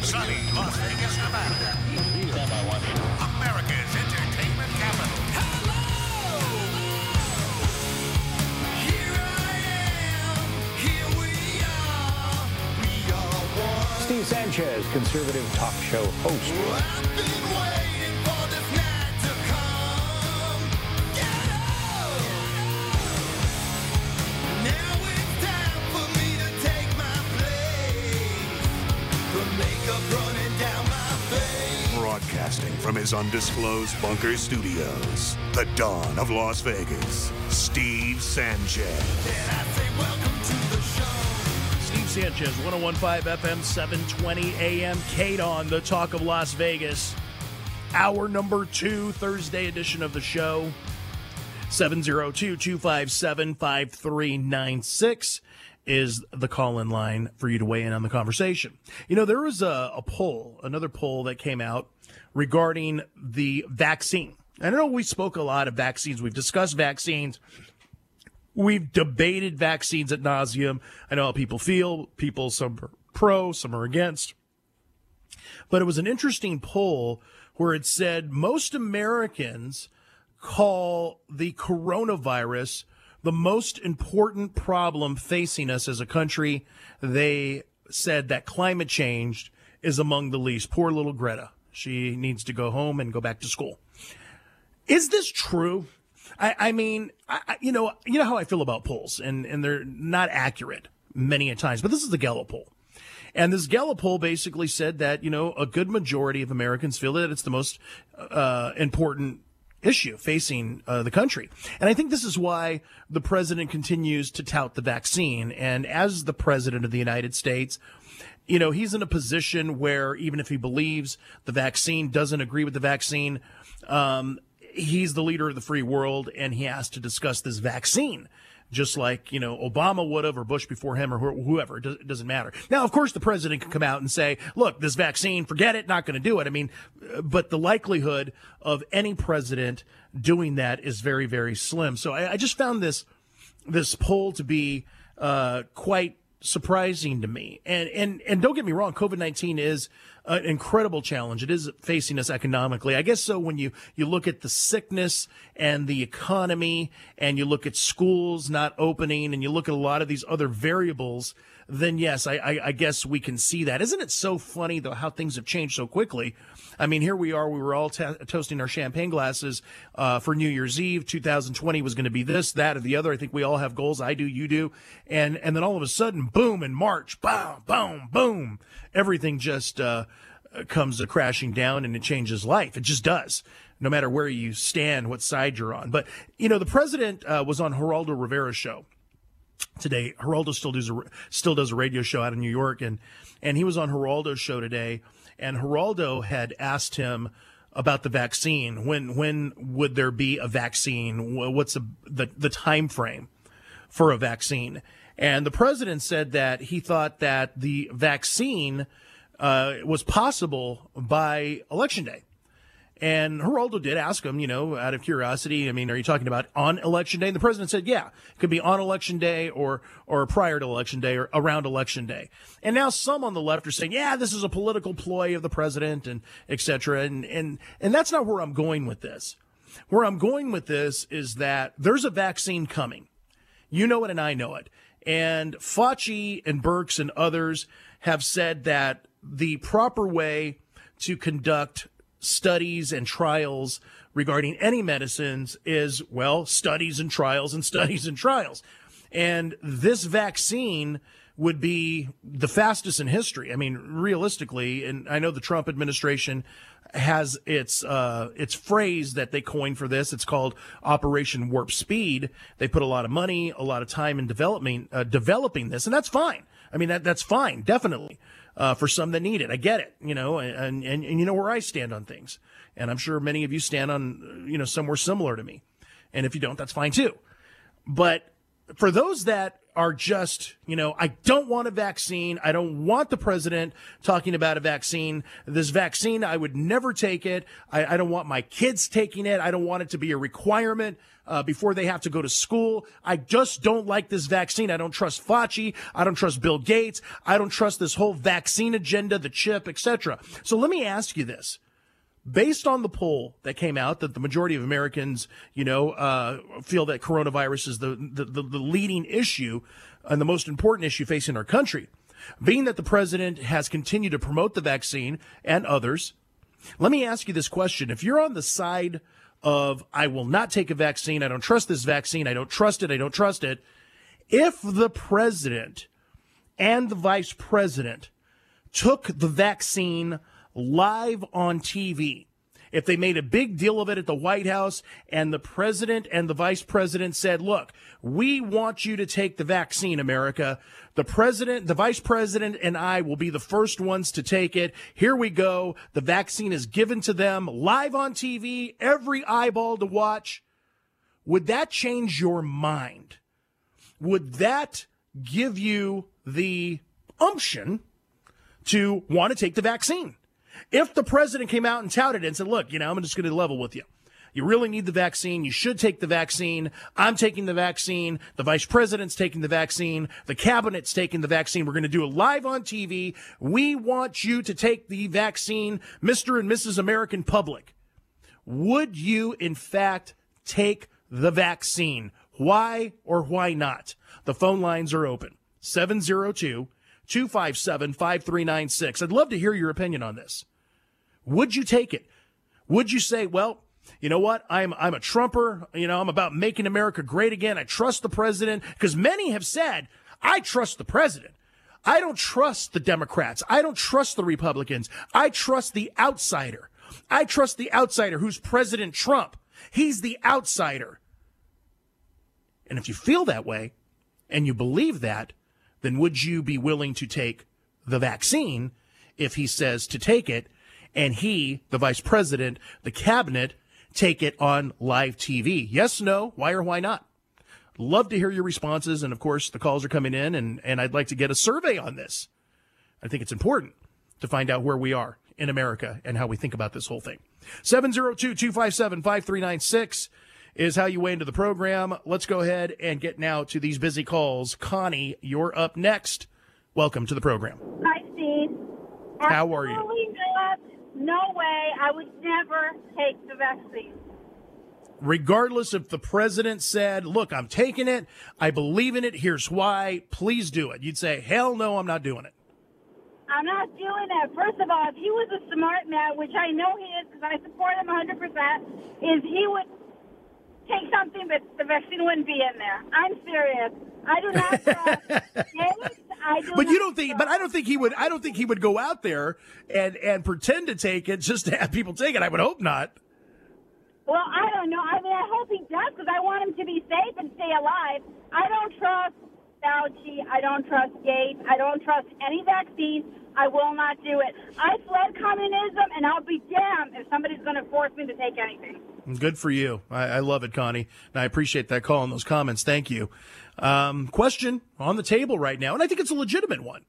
Sunny Las Vegas, Nevada. America's entertainment capital. Steve Sanchez, conservative talk show host. Broadcasting from his undisclosed bunker studios, the dawn of Las Vegas, Steve Sanchez. Steve Sanchez, 1015 FM, 720 AM, Kate the Talk of Las Vegas. Hour number two, Thursday edition of the show. 702 257 5396 is the call in line for you to weigh in on the conversation. You know, there was a, a poll, another poll that came out regarding the vaccine. I know we spoke a lot of vaccines. We've discussed vaccines. We've debated vaccines at nauseum. I know how people feel. People, some are pro, some are against. But it was an interesting poll where it said most Americans call the coronavirus the most important problem facing us as a country. They said that climate change is among the least. Poor little Greta. She needs to go home and go back to school. Is this true? I, I mean, I, you know, you know how I feel about polls, and and they're not accurate many a times. But this is the Gallup poll, and this Gallup poll basically said that you know a good majority of Americans feel that it's the most uh, important issue facing uh, the country. And I think this is why the president continues to tout the vaccine. And as the president of the United States, you know, he's in a position where even if he believes the vaccine doesn't agree with the vaccine, um, he's the leader of the free world and he has to discuss this vaccine. Just like, you know, Obama would have, or Bush before him, or wh- whoever. It, does, it doesn't matter. Now, of course, the president can come out and say, look, this vaccine, forget it, not going to do it. I mean, but the likelihood of any president doing that is very, very slim. So I, I just found this, this poll to be uh, quite surprising to me. And and and don't get me wrong, COVID nineteen is an incredible challenge. It is facing us economically. I guess so. When you you look at the sickness and the economy, and you look at schools not opening, and you look at a lot of these other variables. Then yes, I, I, I guess we can see that. Isn't it so funny though how things have changed so quickly? I mean, here we are. We were all toasting our champagne glasses uh, for New Year's Eve. 2020 was going to be this, that, or the other. I think we all have goals. I do, you do, and and then all of a sudden, boom! In March, boom, boom, boom, everything just uh, comes crashing down, and it changes life. It just does. No matter where you stand, what side you're on. But you know, the president uh, was on Geraldo Rivera's show today. Geraldo still does a, still does a radio show out in New York, and and he was on Geraldo's show today, and Geraldo had asked him about the vaccine. When when would there be a vaccine? What's the the, the time frame for a vaccine? And the president said that he thought that the vaccine uh, was possible by election day. And Geraldo did ask him, you know, out of curiosity, I mean, are you talking about on election day? And the president said, yeah, it could be on election day or, or prior to election day or around election day. And now some on the left are saying, yeah, this is a political ploy of the president and et cetera. And, and, and that's not where I'm going with this. Where I'm going with this is that there's a vaccine coming. You know it and I know it. And Fauci and Birx and others have said that the proper way to conduct studies and trials regarding any medicines is, well, studies and trials and studies and trials. And this vaccine would be the fastest in history. I mean, realistically, and I know the Trump administration has its uh, its phrase that they coined for this. It's called Operation Warp Speed. They put a lot of money, a lot of time in developing uh, developing this, and that's fine. I mean, that that's fine, definitely. Uh, for some that need it, I get it, you know, and, and and you know where I stand on things, and I'm sure many of you stand on, you know, somewhere similar to me, and if you don't, that's fine too. But for those that are just, you know, I don't want a vaccine. I don't want the president talking about a vaccine. This vaccine, I would never take it. I, I don't want my kids taking it. I don't want it to be a requirement. Uh, before they have to go to school. I just don't like this vaccine. I don't trust Fauci. I don't trust Bill Gates. I don't trust this whole vaccine agenda, the chip, etc. So let me ask you this based on the poll that came out that the majority of Americans, you know, uh, feel that coronavirus is the, the, the, the leading issue and the most important issue facing our country. Being that the president has continued to promote the vaccine and others, let me ask you this question. If you're on the side of, I will not take a vaccine, I don't trust this vaccine, I don't trust it, I don't trust it, if the president and the vice president took the vaccine live on TV. If they made a big deal of it at the White House and the president and the vice president said, look, we want you to take the vaccine, America. The president, the vice president and I will be the first ones to take it. Here we go. The vaccine is given to them live on TV, every eyeball to watch. Would that change your mind? Would that give you the umption to want to take the vaccine? If the president came out and touted it and said, look, you know, I'm just going to level with you. You really need the vaccine. You should take the vaccine. I'm taking the vaccine. The vice president's taking the vaccine. The cabinet's taking the vaccine. We're going to do it live on TV. We want you to take the vaccine, Mr. and Mrs. American public. Would you, in fact, take the vaccine? Why or why not? The phone lines are open. 702 257 5396. I'd love to hear your opinion on this. Would you take it? Would you say, well, you know what? I'm I'm a Trumper. You know, I'm about making America great again. I trust the president because many have said, I trust the president. I don't trust the Democrats. I don't trust the Republicans. I trust the outsider. I trust the outsider who's President Trump. He's the outsider. And if you feel that way and you believe that, then would you be willing to take the vaccine if he says to take it and he, the vice president, the cabinet, take it on live TV? Yes, no, why or why not? Love to hear your responses. And of course, the calls are coming in, and, and I'd like to get a survey on this. I think it's important to find out where we are in America and how we think about this whole thing. 702 257 5396 is how you weigh into the program. Let's go ahead and get now to these busy calls. Connie, you're up next. Welcome to the program. Hi, Steve. How are you? Not. No way. I would never take the vaccine. Regardless if the president said, look, I'm taking it, I believe in it, here's why, please do it. You'd say, hell no, I'm not doing it. I'm not doing that. First of all, if he was a smart man, which I know he is because I support him 100%, is he would take something but the vaccine wouldn't be in there. I'm serious. I do not trust Gates. I do But you don't think, trust- but I don't think he would, I don't think he would go out there and, and pretend to take it just to have people take it. I would hope not. Well, I don't know. I mean, I hope he does because I want him to be safe and stay alive. I don't trust Fauci. I don't trust Gates. I don't trust any vaccine. I will not do it. I fled communism, and I'll be damned if somebody's going to force me to take anything. Good for you. I, I love it, Connie. And I appreciate that call and those comments. Thank you. Um, question on the table right now, and I think it's a legitimate one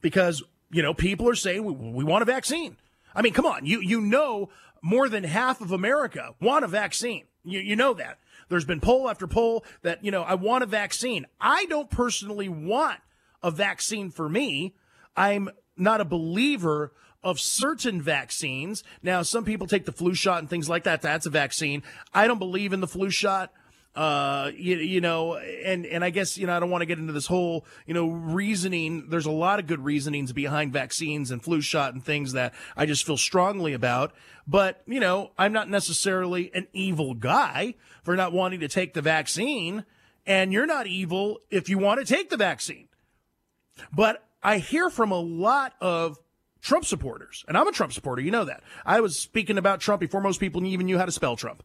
because, you know, people are saying we, we want a vaccine. I mean, come on. You, you know, more than half of America want a vaccine. You, you know that. There's been poll after poll that, you know, I want a vaccine. I don't personally want a vaccine for me. I'm not a believer of certain vaccines. Now, some people take the flu shot and things like that. That's a vaccine. I don't believe in the flu shot. Uh, you, you know, and, and I guess, you know, I don't want to get into this whole, you know, reasoning. There's a lot of good reasonings behind vaccines and flu shot and things that I just feel strongly about. But, you know, I'm not necessarily an evil guy for not wanting to take the vaccine. And you're not evil if you want to take the vaccine. But I hear from a lot of Trump supporters, and I'm a Trump supporter, you know that. I was speaking about Trump before most people even knew how to spell Trump.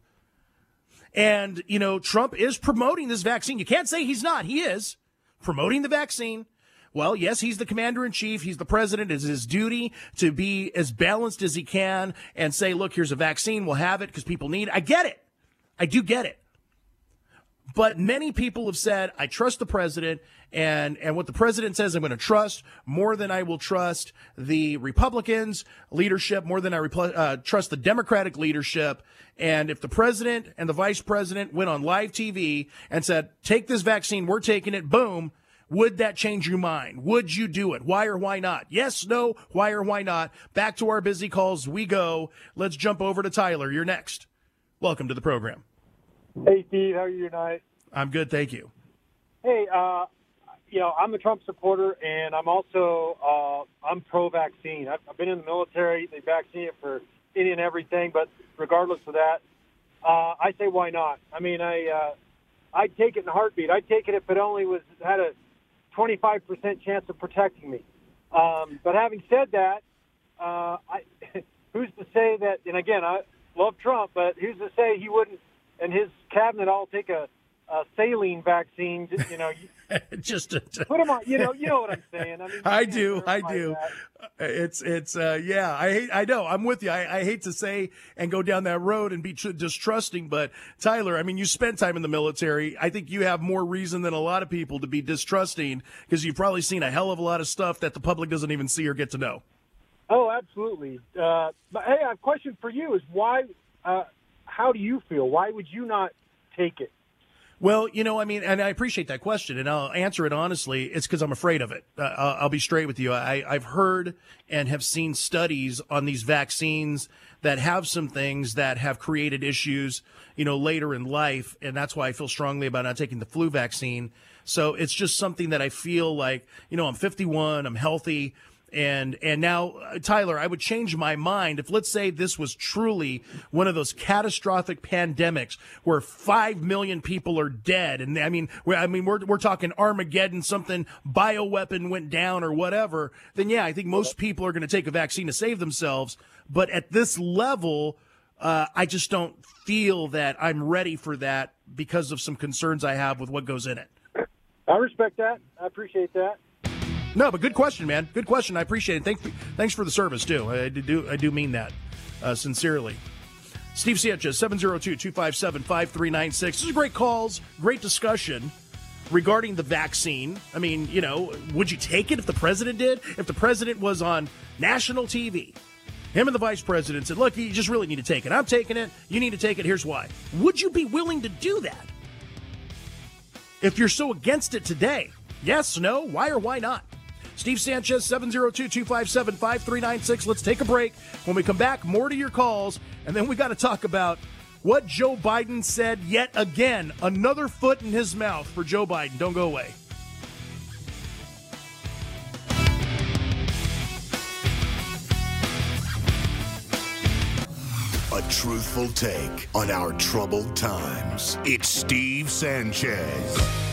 And, you know, Trump is promoting this vaccine. You can't say he's not. He is promoting the vaccine. Well, yes, he's the commander in chief. He's the president. It's his duty to be as balanced as he can and say, look, here's a vaccine. We'll have it because people need it. I get it. I do get it. But many people have said, I trust the president, and, and what the president says, I'm going to trust more than I will trust the Republicans leadership, more than I repl- uh, trust the Democratic leadership. And if the president and the vice president went on live TV and said, take this vaccine, we're taking it, boom, would that change your mind? Would you do it? Why or why not? Yes, no, why or why not? Back to our busy calls we go. Let's jump over to Tyler. You're next. Welcome to the program. Hey, Steve, how are you tonight? I'm good, thank you. Hey, uh, you know, I'm a Trump supporter, and I'm also uh, I'm pro-vaccine. I've, I've been in the military; they vaccinated for any and everything. But regardless of that, uh, I say why not? I mean, I uh, I'd take it in a heartbeat. I'd take it if it only was had a 25% chance of protecting me. Um, but having said that, uh, I, who's to say that? And again, I love Trump, but who's to say he wouldn't and his cabinet all take a, a saline vaccine? You know, just to, to, put them on. You know, you know what I'm saying. I mean, I do, I do. That. It's it's uh, yeah. I hate. I know. I'm with you. I, I hate to say and go down that road and be tr- distrusting, but Tyler, I mean, you spent time in the military. I think you have more reason than a lot of people to be distrusting because you've probably seen a hell of a lot of stuff that the public doesn't even see or get to know. Oh, absolutely. Uh, but hey, a question for you is why? Uh, how do you feel? Why would you not take it? Well, you know, I mean, and I appreciate that question, and I'll answer it honestly. It's because I'm afraid of it. Uh, I'll be straight with you. I, I've heard and have seen studies on these vaccines that have some things that have created issues, you know, later in life, and that's why I feel strongly about not taking the flu vaccine. So it's just something that I feel like, you know, I'm 51, I'm healthy and and now uh, Tyler, I would change my mind if let's say this was truly one of those catastrophic pandemics where five million people are dead, and I mean, I mean, we're we're talking Armageddon, something bioweapon went down or whatever. Then yeah, I think most people are going to take a vaccine to save themselves. But at this level, uh, I just don't feel that I'm ready for that because of some concerns I have with what goes in it. I respect that. I appreciate that. No, but good question, man. Good question. I appreciate it. Thanks, thanks for the service too. I do, I do mean that uh, sincerely. Steve Sanchez, 702-257-5396. These are great calls, great discussion regarding the vaccine. I mean, you know, would you take it if the president did? If the president was on national TV, him and the vice president said, look, you just really need to take it. I'm taking it. You need to take it. Here's why. Would you be willing to do that? If you're so against it today, yes, no, why or why not? Steve Sanchez, 702 257 5396. Let's take a break. When we come back, more to your calls. And then we got to talk about what Joe Biden said yet again. Another foot in his mouth for Joe Biden. Don't go away. A truthful take on our troubled times. It's Steve Sanchez.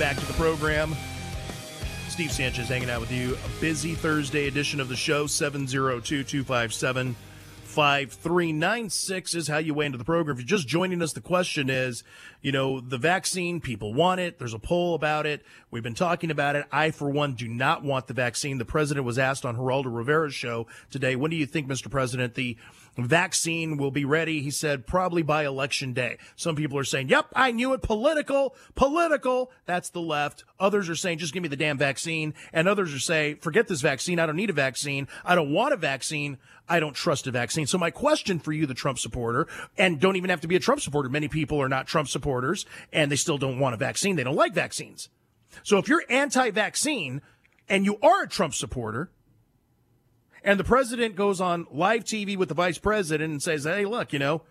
Back to the program. Steve Sanchez hanging out with you. A busy Thursday edition of the show. 702 257 5396 is how you weigh into the program. If you're just joining us, the question is, you know, the vaccine, people want it. There's a poll about it. We've been talking about it. I, for one, do not want the vaccine. The president was asked on Geraldo Rivera's show today, when do you think, Mr. President, the vaccine will be ready. He said probably by election day. Some people are saying, yep, I knew it. Political, political. That's the left. Others are saying, just give me the damn vaccine. And others are saying, forget this vaccine. I don't need a vaccine. I don't want a vaccine. I don't trust a vaccine. So my question for you, the Trump supporter, and don't even have to be a Trump supporter. Many people are not Trump supporters and they still don't want a vaccine. They don't like vaccines. So if you're anti-vaccine and you are a Trump supporter, and the president goes on live TV with the vice president and says, Hey, look, you know,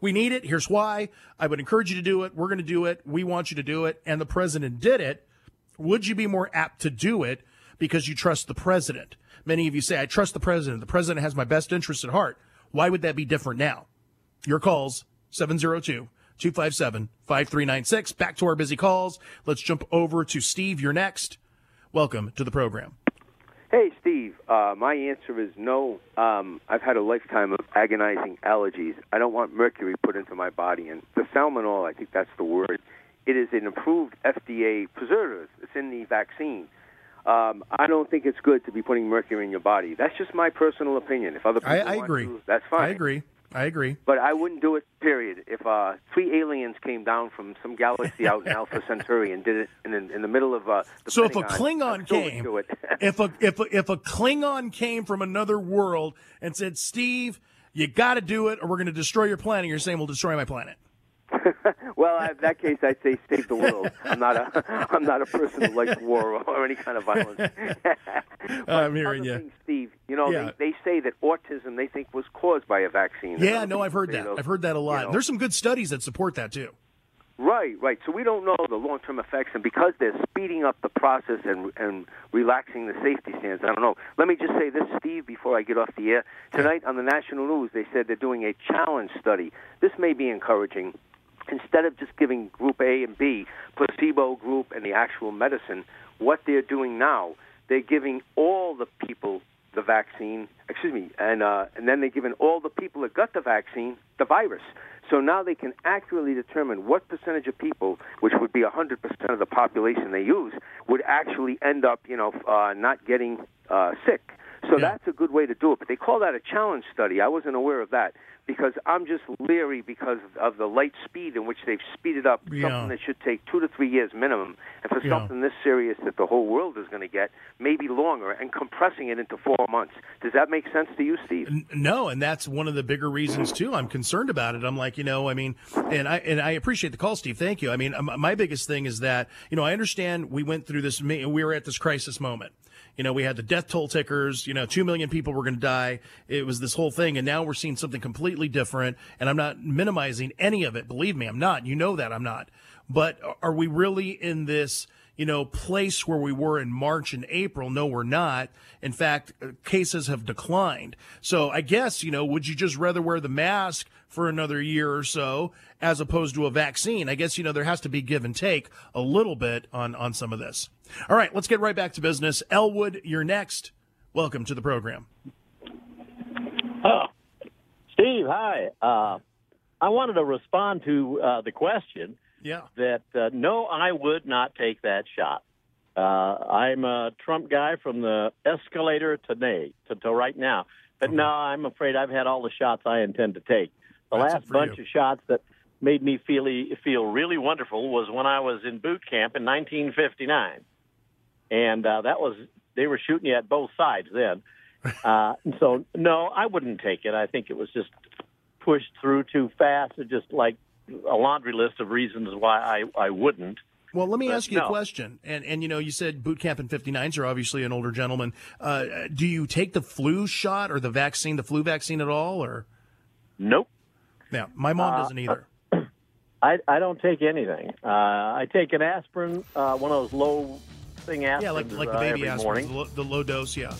we need it. Here's why. I would encourage you to do it. We're going to do it. We want you to do it. And the president did it. Would you be more apt to do it because you trust the president? Many of you say, I trust the president. The president has my best interest at heart. Why would that be different now? Your calls, 702 257 5396. Back to our busy calls. Let's jump over to Steve. You're next. Welcome to the program. Hey, Steve. Uh, my answer is no. Um, I've had a lifetime of agonizing allergies. I don't want mercury put into my body. And the salmonella, I think that's the word. It is an approved FDA preservative. It's in the vaccine. Um, I don't think it's good to be putting mercury in your body. That's just my personal opinion. If other people I, I want agree. to, that's fine. I agree. I agree. But I wouldn't do it. Period. If uh, three aliens came down from some galaxy out in Alpha Centauri and did it in, in the middle of uh, the So if a Klingon came, do it. if a if a, if a Klingon came from another world and said, "Steve, you got to do it, or we're going to destroy your planet," you're saying, "We'll destroy my planet." well, in that case, I'd say save the world. I'm not a I'm not a person who likes war or any kind of violence. Uh, I'm hearing you. things, Steve. You know, Yeah. they, they say that autism they think was caused by a vaccine. Yeah, no, I've heard that. though, I've heard that a lot. you know, There's some good studies that support that too. Right, right. So we don't know the long-term effects, and because they're speeding up the process and and relaxing the safety standards, I don't know. Let me just say this, Steve, before I get off the air. Tonight on the national news, they said they're doing a challenge study. This may be encouraging. Instead of just giving Group A and B, placebo group, and the actual medicine, what they're doing now, they're giving all the people the vaccine. Excuse me, and uh, and then they're giving all the people that got the vaccine the virus. So now they can accurately determine what percentage of people, which would be 100% of the population they use, would actually end up, you know, uh, not getting uh, sick. So Yeah. that's a good way to do it. But they call that a challenge study. I wasn't aware of that because I'm just leery because of the light speed in which they've speeded up Yeah. something that should take two to three years minimum, and for Yeah. something this serious that the whole world is going to get, maybe longer, and compressing it into four months. Does that make sense to you, Steve? No, and that's one of the bigger reasons too. I'm concerned about it. I'm like, you know, I mean, and I and I appreciate the call, Steve. Thank you. I mean, my biggest thing is that you know I understand we went through this. We were at this crisis moment. You know, we had the death toll tickers. You know, two million people were going to die. It was this whole thing, and now we're seeing something completely different. And I'm not minimizing any of it. Believe me, I'm not. You know that I'm not. But are we really in this? you know, place where we were in March and April. No, we're not. In fact, uh, cases have declined. So I guess, you know, would you just rather wear the mask for another year or so as opposed to a vaccine? I guess, you know, there has to be give and take a little bit on, on some of this. All right, let's get right back to business. Elwood, you're next. Welcome to the program. Oh, Steve, hi. Uh, I wanted to respond to uh, the question Yeah. that uh, no, I would not take that shot. Uh, I'm a Trump guy from the escalator today to, to right now. But no, I'm afraid I've had all the shots I intend to take. The That's last bunch you. of shots that made me feel feel really wonderful was when I was in boot camp in 1959, and uh, that was they were shooting you at both sides then. Uh, so no, I wouldn't take it. I think it was just pushed through too fast. It just like a laundry list of reasons why I, I wouldn't. Well, let me But ask you a question. And and you know, you said boot camp in 59s are obviously an older gentleman. Uh, do you take the flu shot or the vaccine, the flu vaccine at all or Nope. Yeah, my mom doesn't either. I, I don't take anything. Uh, I take an aspirin, uh, one of those low thing aspirins Yeah, like like the uh, baby aspirin, the low dose. Yeah.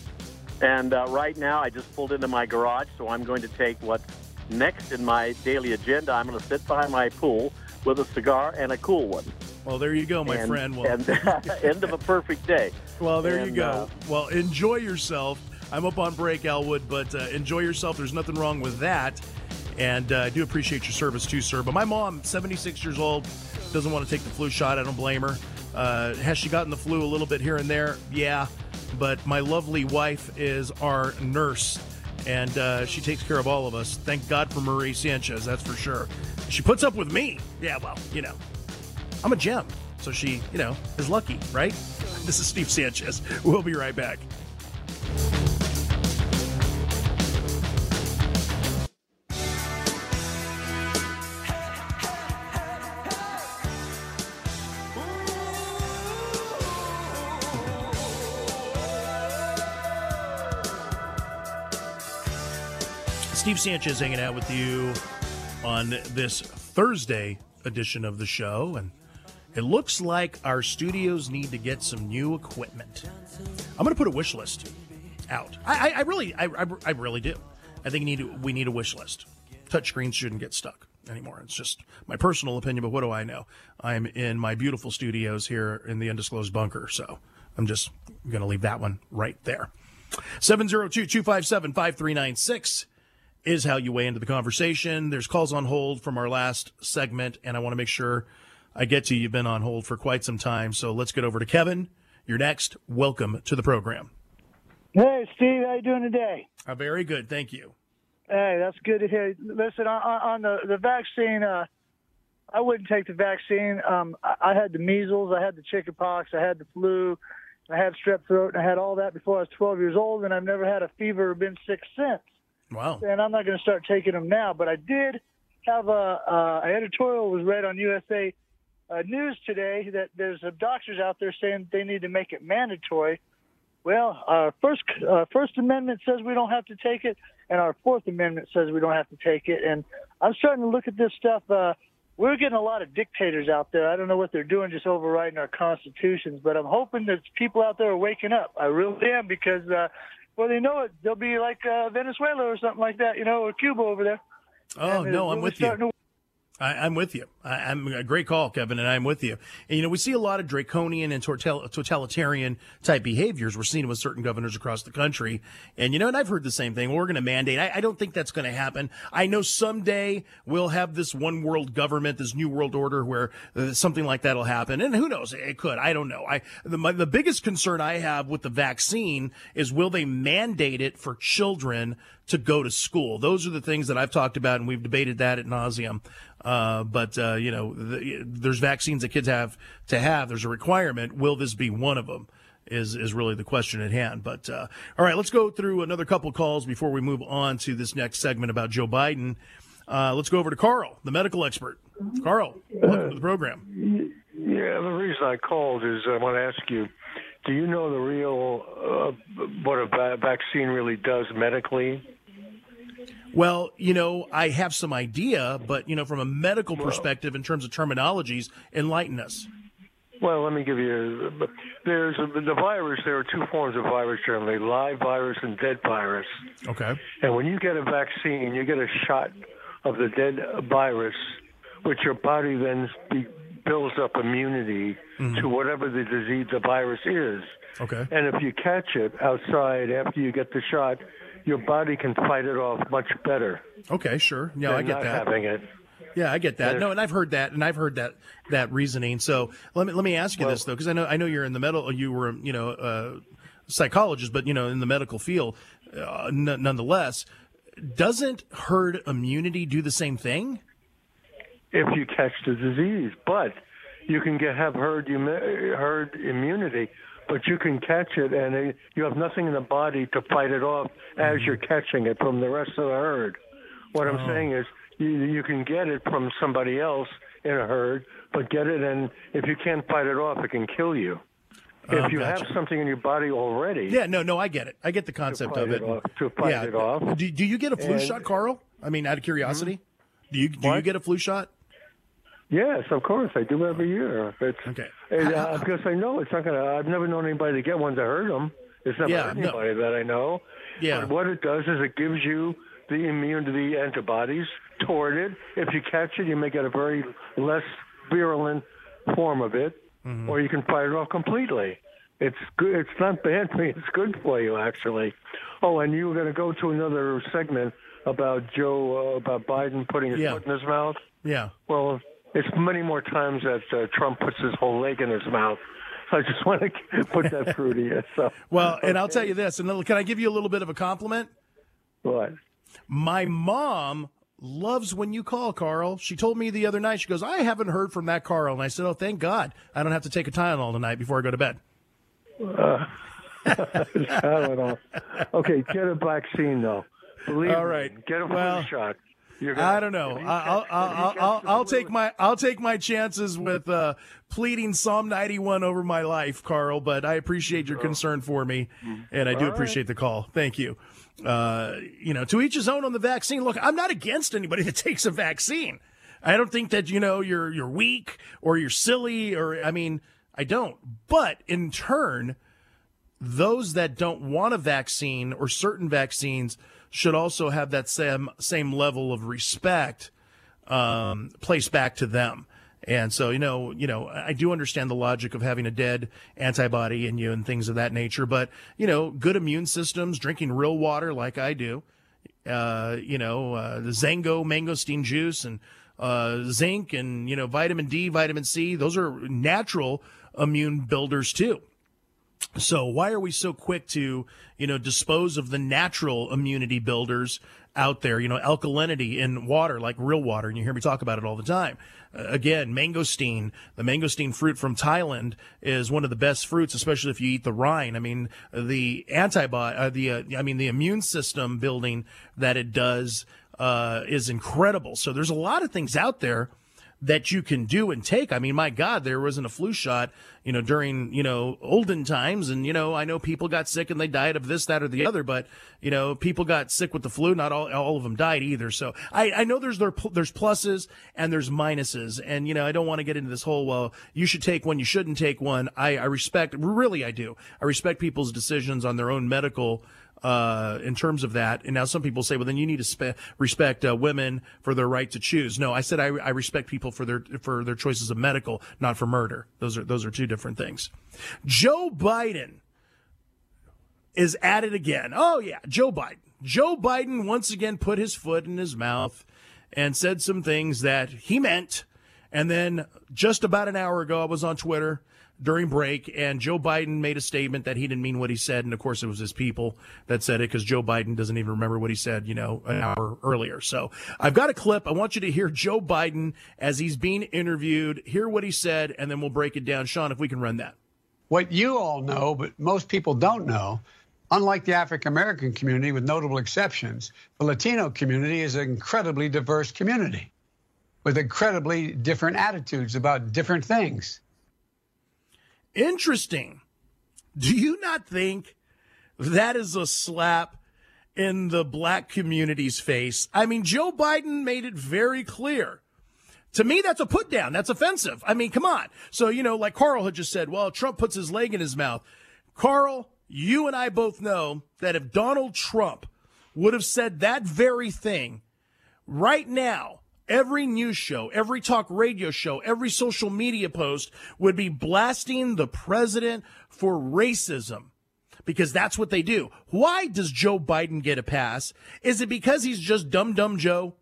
And uh, right now, I just pulled into my garage, so I'm going to take what's next in my daily agenda. I'm going to sit by my pool with a cigar and a cool one. Well, there you go, my and, friend. Well, and end of a perfect day. well, there you go. uh, well, enjoy yourself. I'm up on break, Elwood, but uh, enjoy yourself. There's nothing wrong with that. And uh, I do appreciate your service too, sir. But my mom, 76 years old, doesn't want to take the flu shot. I don't blame her. Uh, has she gotten the flu a little bit here and there? Yeah. But my lovely wife is our nurse, and uh, she takes care of all of us. Thank God for Marie Sanchez, that's for sure. She puts up with me. Yeah, well, you know, I'm a gem. So she, you know, is lucky, right? This is Steve Sanchez. We'll be right back. Steve Sanchez hanging out with you on this Thursday edition of the show. And it looks like our studios need to get some new equipment. I'm going to put a wish list out. I, I, I really, I, I, really do. I think we need, we need a wish list. Touchscreens shouldn't get stuck anymore. It's just my personal opinion, but what do I know? I'm in my beautiful studios here in the undisclosed bunker, so I'm just going to leave that one right there. 702 257 5396 is how you weigh into the conversation. There's calls on hold from our last segment, and I want to make sure I get to you. You've been on hold for quite some time, so let's get over to Kevin. You're next. Welcome to the program. Hey, Steve, how you doing today? Uh, very good, thank you. Hey, that's good to hear. Listen, on, on the the vaccine, uh, I wouldn't take the vaccine. Um, I, I had the measles, I had the chickenpox, I had the flu, I had strep throat, and I had all that before I was 12 years old, and I've never had a fever or been sick since. Wow. And I'm not going to start taking them now, but I did have a uh, editorial was read on USA uh, News today that there's some doctors out there saying they need to make it mandatory. Well, our first uh, First Amendment says we don't have to take it, and our Fourth Amendment says we don't have to take it. And I'm starting to look at this stuff. Uh, we're getting a lot of dictators out there. I don't know what they're doing, just overriding our constitutions. But I'm hoping that people out there are waking up. I really am because, uh, well, they know it. They'll be like uh, Venezuela or something like that, you know, or Cuba over there. Oh And no, I'm with you. I, I'm with you. I, I'm a great call, Kevin, and I'm with you. And you know, we see a lot of draconian and total- totalitarian type behaviors. We're seeing with certain governors across the country. And you know, and I've heard the same thing. We're going to mandate. I, I don't think that's going to happen. I know someday we'll have this one world government, this new world order, where uh, something like that'll happen. And who knows? It could. I don't know. I the my, the biggest concern I have with the vaccine is will they mandate it for children to go to school? Those are the things that I've talked about, and we've debated that at nauseum. Uh, but uh, you know, the, there's vaccines that kids have to have. There's a requirement. Will this be one of them? Is is really the question at hand. But uh, all right, let's go through another couple calls before we move on to this next segment about Joe Biden. Uh, let's go over to Carl, the medical expert. Carl, welcome to the program. Yeah, the reason I called is I want to ask you: Do you know the real uh, what a vaccine really does medically? Well, you know, I have some idea, but you know, from a medical perspective, in terms of terminologies, enlighten us. Well, let me give you. There's a, the virus. There are two forms of virus generally: live virus and dead virus. Okay. And when you get a vaccine, you get a shot of the dead virus, which your body then be, builds up immunity mm-hmm. to whatever the disease, the virus is. Okay. And if you catch it outside after you get the shot, your body can fight it off much better. Okay, sure. Yeah, I get not that. Having it. Yeah, I get that. No, and I've heard that, and I've heard that that reasoning. So let me let me ask you this though, because I know I know you're in the medical, you were you know uh, psychologist, but you know in the medical field, uh, n- nonetheless, doesn't herd immunity do the same thing? if you catch the disease. But you can get have herd herd immunity, but you can catch it, and it, you have nothing in the body to fight it off as mm-hmm. you're catching it from the rest of the herd. What I'm oh. saying is, you you can get it from somebody else in a herd, but get it, and if you can't fight it off, it can kill you. Oh, if Oh, you gotcha. have something in your body already, Yeah, no, no, I get it. I get the concept of it. it off- to fight yeah. it off. Do, do you get a flu And- shot, Carl? I mean, out of curiosity, mm-hmm. do you do you get a flu shot? Yes, of course I do every year. It's, Okay. and, uh, because I know it's not gonna. I've never known anybody to get one to hurt them. It's not Yeah, hurt no. anybody that I know. Yeah. But what it does is it gives you the immunity to the antibodies toward it. If you catch it, you may get a very less virulent form of it, Mm-hmm. or you can fight it off completely. It's good. It's not bad for you. It's good for you, actually. Oh, and you were going to go to another segment about Joe uh, about Biden putting his Yeah. foot in his mouth. Yeah. Well, it's many more times that uh, Trump puts his whole leg in his mouth. So I just want to put that through to you. So, Well, and I'll tell you this, and can I give you a little bit of a compliment? what? My mom loves when you call, Carl. She told me the other night, she goes, I haven't heard from that Carl. And I said, Oh, thank God. I don't have to take a Tylenol tonight before I go to bed. Uh, Tylenol. Okay, get a vaccine though. Believe All me, get a flu Well, shot. Gonna, I don't know. I'll, catch- I'll, I'll, I'll, I'll take my I'll take my chances with uh, pleading Psalm 91 over my life, Carl. But I appreciate your concern for me, and I do All right. appreciate the call. Thank you. Uh, you know, to each his own on the vaccine. Look, I'm not against anybody that takes a vaccine. I don't think that you know you're you're weak or you're silly or I mean I don't. But in turn, those that don't want a vaccine or certain vaccines should also have that same same level of respect um, placed back to them. And so, you know, you know, I do understand the logic of having a dead antibody in you and things of that nature. But you know, good immune systems, drinking real water like I do, uh, you know, uh, the XanGo mangosteen juice and uh, zinc and you know vitamin D, vitamin C. Those are natural immune builders too. So why are we so quick to, you know, dispose of the natural immunity builders out there? You know, alkalinity in water, like real water, and you hear me talk about it all the time. Uh, again, mangosteen, the mangosteen fruit from Thailand is one of the best fruits, especially if you eat the rind. I mean, the antibody, uh, the uh, I mean, the immune system building that it does uh, is incredible. So there's a lot of things out there that you can do and take. I mean, my God, there wasn't a flu shot, you know, during, you know, olden times. And, you know, I know people got sick and they died of this, that, or the other, but, you know, people got sick with the flu. Not all, all of them died either. So I, I know there's, there, there's pluses and there's minuses. And, you know, I don't want to get into this whole, well, you should take one, you shouldn't take one. I, I respect, really, I do. I respect people's decisions on their own medical, uh, in terms of that. And now some people say, well, then you need to spe- respect uh, women for their right to choose. No, I said I, I respect people for their for their choices of medical, not for murder. Those are those are two different things. Joe Biden is at it again. Oh yeah, Joe Biden. Joe Biden once again put his foot in his mouth and said some things that he meant. And then just about an hour ago, I was on Twitter during break, and Joe Biden made a statement that he didn't mean what he said, and of course it was his people that said it because Joe Biden doesn't even remember what he said, you know, an hour earlier. So I've got a clip. I want you to hear Joe Biden as he's being interviewed, hear what he said, and then we'll break it down. Sean, if we can run that. What you all know, but most people don't know, unlike the African American community, with notable exceptions, the Latino community is an incredibly diverse community with incredibly different attitudes about different things. Interesting. Do you not think that is a slap in the black community's face? I mean, Joe Biden made it very clear. To me, that's a put down. That's offensive. I mean, come on. So, you know, like Carl had just said, well, Trump puts his leg in his mouth. Carl, you and I both know that if Donald Trump would have said that very thing right now, every news show, every talk radio show, every social media post would be blasting the president for racism because that's what they do. Why does Joe Biden get a pass? Is it because he's just dumb, dumb Joe?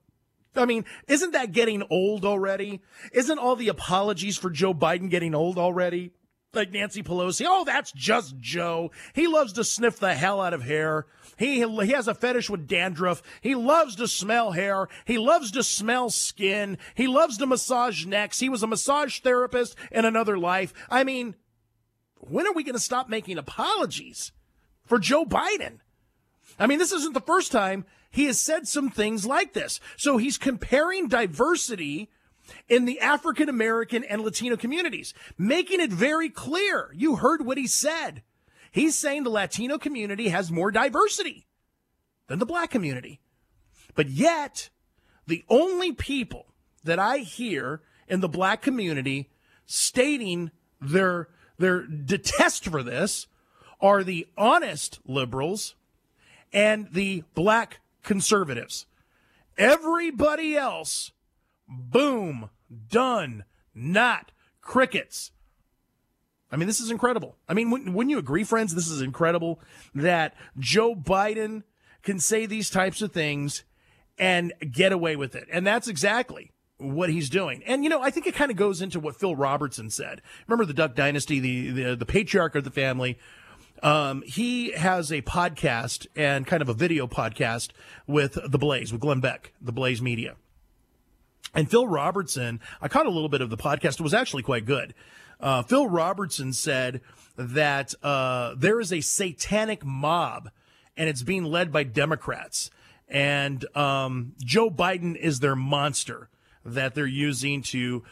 I mean, isn't that getting old already? Isn't all the apologies for Joe Biden getting old already? Like Nancy Pelosi, oh, that's just Joe. He loves to sniff the hell out of hair. He, he has a fetish with dandruff. He loves to smell hair. He loves to smell skin. He loves to massage necks. He was a massage therapist in another life. I mean, when are we going to stop making apologies for Joe Biden? I mean, this isn't the first time he has said some things like this. So he's comparing diversity in the African American and Latino communities, making it very clear. You heard what he said. He's saying the Latino community has more diversity than the black community. But yet, the only people that I hear in the black community stating their their detest for this are the honest liberals and the black conservatives. Everybody else, boom, done, not crickets. I mean, this is incredible. I mean, wouldn't, wouldn't you agree, friends? This is incredible that Joe Biden can say these types of things and get away with it. And that's exactly what he's doing. And, you know, I think it kind of goes into what Phil Robertson said. Remember the Duck Dynasty, the, the, the patriarch of the family? Um, he has a podcast and kind of a video podcast with The Blaze, with Glenn Beck, The Blaze Media. And Phil Robertson, I caught a little bit of the podcast. It was actually quite good. Uh, Phil Robertson said that uh, there is a satanic mob and it's being led by Democrats. And um, Joe Biden is their monster that they're using to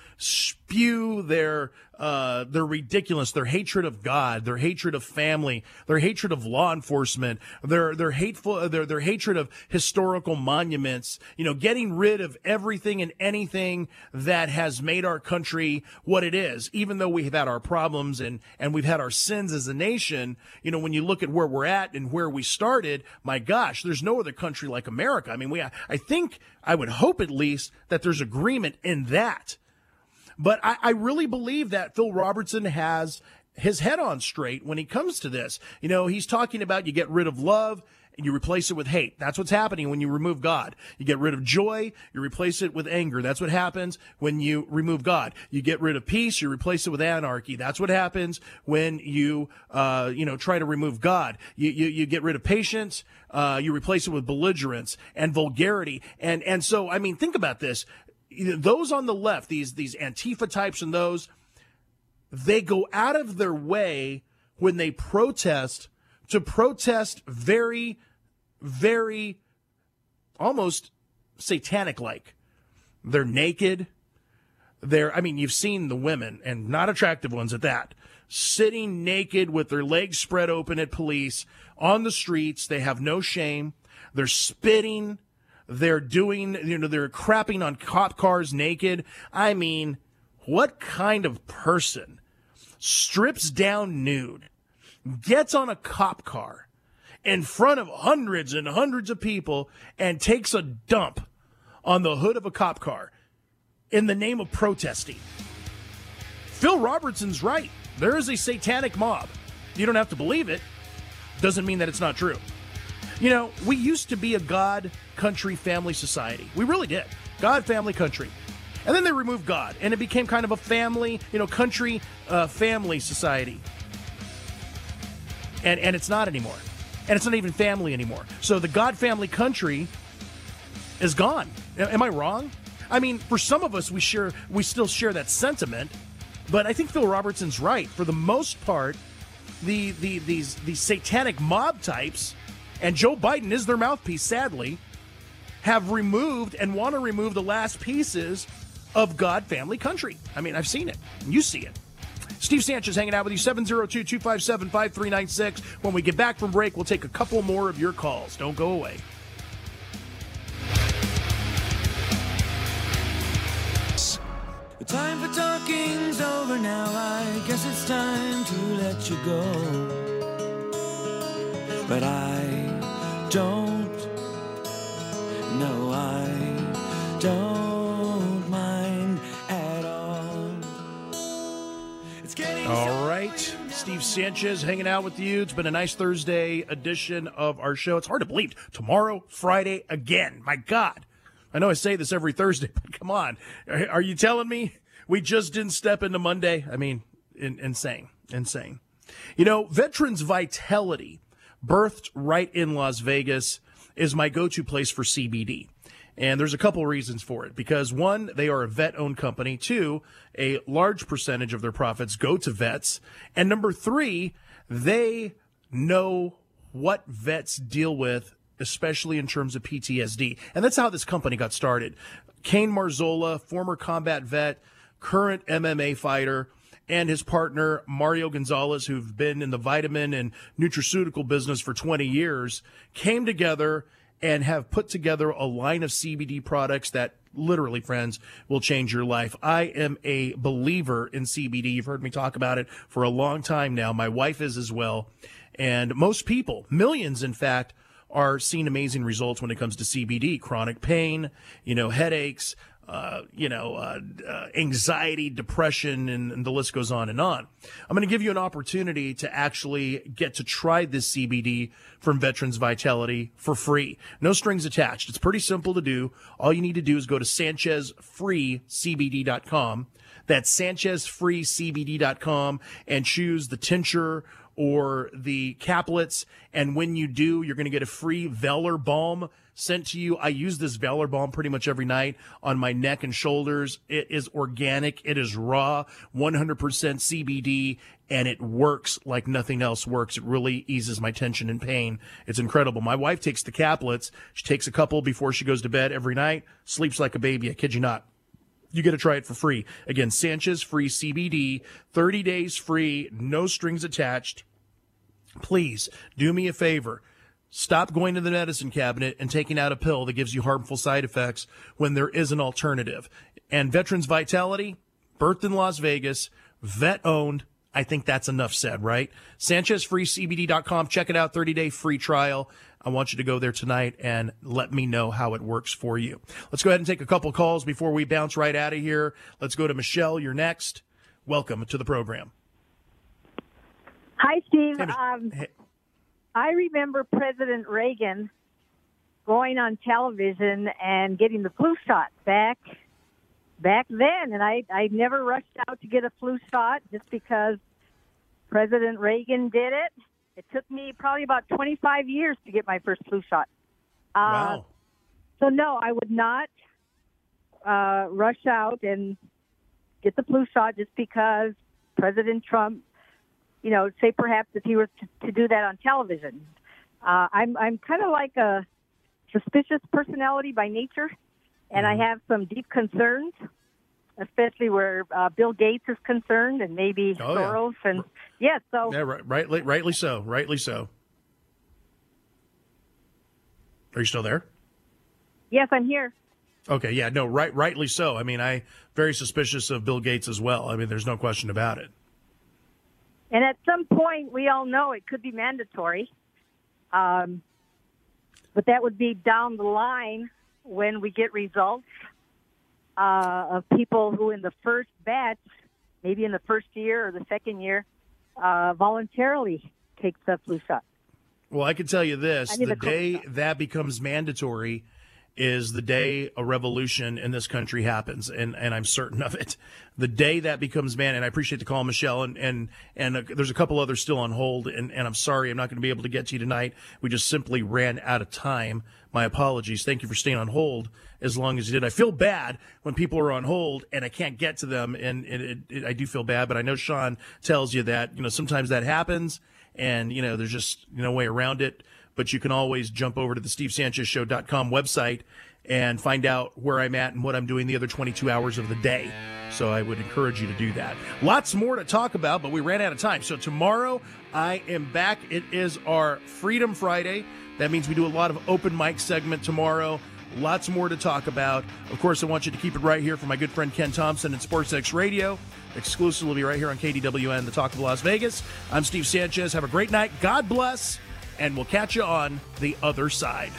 spew their uh, their ridiculous, their hatred of God, their hatred of family, their hatred of law enforcement, their their hateful, their their hatred of historical monuments. You know, getting rid of everything and anything that has made our country what it is. Even though we've had our problems and and we've had our sins as a nation, you know, when you look at where we're at and where we started, my gosh, there's no other country like America. I mean, we I think I would hope at least that there's agreement in that but I, I really believe that Phil Robertson has his head on straight when he comes to this. You know, he's talking about you get rid of love and you replace it with hate. That's what's happening when you remove God. You get rid of joy, you replace it with anger. That's what happens when you remove God. You get rid of peace, you replace it with anarchy. That's what happens when you, uh, you know, try to remove God. You, you, you get rid of patience, uh, you replace it with belligerence and vulgarity. And, and so, I mean, think about this. Those on the left, these, these Antifa types and those, they go out of their way when they protest to protest very, very almost satanic like. They're naked. They're, I mean, you've seen the women and not attractive ones at that, sitting naked with their legs spread open at police on the streets. They have no shame. They're spitting. They're doing, you know, they're crapping on cop cars naked. I mean, what kind of person strips down nude gets on a cop car in front of hundreds and hundreds of people and takes a dump on the hood of a cop car in the name of protesting. Phil Robertson's right. There is a satanic mob. You don't have to believe it. Doesn't mean that it's not true. You know, we used to be a God, country, family society. We really did. God, family, country. And then they removed God, and it became kind of a family, you know, country, uh, family society and and it's not anymore, and it's not even family anymore. So the God family country is gone. Am I wrong? I mean, for some of us, we share we still share that sentiment, but I think Phil Robertson's right. For the most part, the the these these satanic mob types, and Joe Biden is their mouthpiece. Sadly, have removed and want to remove the last pieces of God family country. I mean, I've seen it. You see it. Steve Sanchez hanging out with you, 702 257 5396. When we get back from break, we'll take a couple more of your calls. Don't go away. The time for talking's over now. I guess it's time to let you go. But I Sanchez hanging out with you. It's been a nice Thursday edition of our show. It's hard to believe. Tomorrow, Friday again. My God. I know I say this every Thursday, but come on. Are you telling me we just didn't step into Monday? I mean, in, insane. Insane. You know, Veterans Vitality, birthed right in Las Vegas, is my go to place for CBD. And there's a couple of reasons for it. Because one, they are a vet owned company. Two, a large percentage of their profits go to vets. And number three, they know what vets deal with, especially in terms of PTSD. And that's how this company got started. Kane Marzola, former combat vet, current MMA fighter, and his partner Mario Gonzalez, who've been in the vitamin and nutraceutical business for 20 years, came together and have put together a line of CBD products that literally, friends, will change your life. I am a believer in CBD. You've heard me talk about it for a long time now. My wife is as well. And most people, millions, in fact, are seeing amazing results when it comes to CBD, chronic pain, you know, headaches, uh, you know, uh, uh, anxiety, depression, and, and the list goes on and on. I'm going to give you an opportunity to actually get to try this CBD from Veterans Vitality for free. No strings attached. It's pretty simple to do. All you need to do is go to SanchezFreeCBD.com. That's SanchezFreeCBD.com and choose the tincture or the caplets. And when you do, you're going to get a free Velar balm sent to you. I use this Velar balm pretty much every night on my neck and shoulders. It is organic. It is raw, 100% CBD, and it works like nothing else works. It really eases my tension and pain. It's incredible. My wife takes the caplets. She takes a couple before she goes to bed every night, sleeps like a baby. I kid you not. You get to try it for free. Again, Sanchez free CBD, 30 days free, no strings attached. Please do me a favor. Stop going to the medicine cabinet and taking out a pill that gives you harmful side effects when there is an alternative. And Veterans Vitality, birthed in Las Vegas, vet owned. I think that's enough said, right? SanchezFreeCBD.com. Check it out. 30 day free trial. I want you to go there tonight and let me know how it works for you. Let's go ahead and take a couple calls before we bounce right out of here. Let's go to Michelle. You're next. Welcome to the program. Hi, Steve. Hey, um, hey- I remember President Reagan going on television and getting the flu shot back back then, and I I never rushed out to get a flu shot just because President Reagan did it. It took me probably about 25 years to get my first flu shot. Uh, Wow. So no, I would not uh, rush out and get the flu shot just because President Trump, you know, say perhaps if he was to, to do that on television. Uh, I'm I'm kind of like a suspicious personality by nature, and I have some deep concerns, especially where uh, Bill Gates is concerned, and maybe Oh, yeah. Soros, and yes, so Yeah, right, rightly, rightly so. Rightly so. Are you still there? yes, I'm here. Okay, yeah, no, right, rightly so. I mean, I very suspicious of Bill Gates as well. I mean, there's no question about it. And at some point, we all know it could be mandatory. Um, but that would be down the line when we get results uh, of people who, in the first batch, maybe in the first year or the second year, uh, voluntarily take the flu shot. Well, I can tell you this: I need the cool day that becomes mandatory is the day a revolution in this country happens, and and I'm certain of it. The day that becomes man, and I appreciate the call, Michelle, and and and uh, there's a couple others still on hold, and and I'm sorry I'm not going to be able to get to you tonight. We just simply ran out of time. My apologies. Thank you for staying on hold as long as you did. I feel bad when people are on hold and I can't get to them, and it, it, it, I do feel bad. But I know Sean tells you that you know sometimes that happens, and you know there's just no way around it but you can always jump over to the stevesanchezshow.com website and find out where I'm at and what I'm doing the other 22 hours of the day. So I would encourage you to do that. Lots more to talk about, but we ran out of time. So tomorrow I am back. It is our Freedom Friday. That means we do a lot of open mic segment tomorrow. Lots more to talk about. Of course, I want you to keep it right here for my good friend Ken Thompson and SportsX Radio, exclusively right here on KDWN, the Talk of Las Vegas. I'm Steve Sanchez. Have a great night. God bless and we'll catch you on the other side.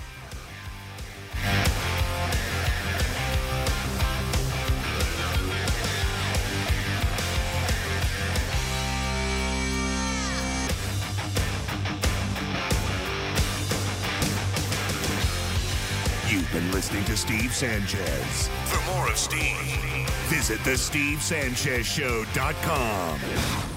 You've been listening to Steve Sanchez. For more of Steve, visit thestevesanchezshow.com.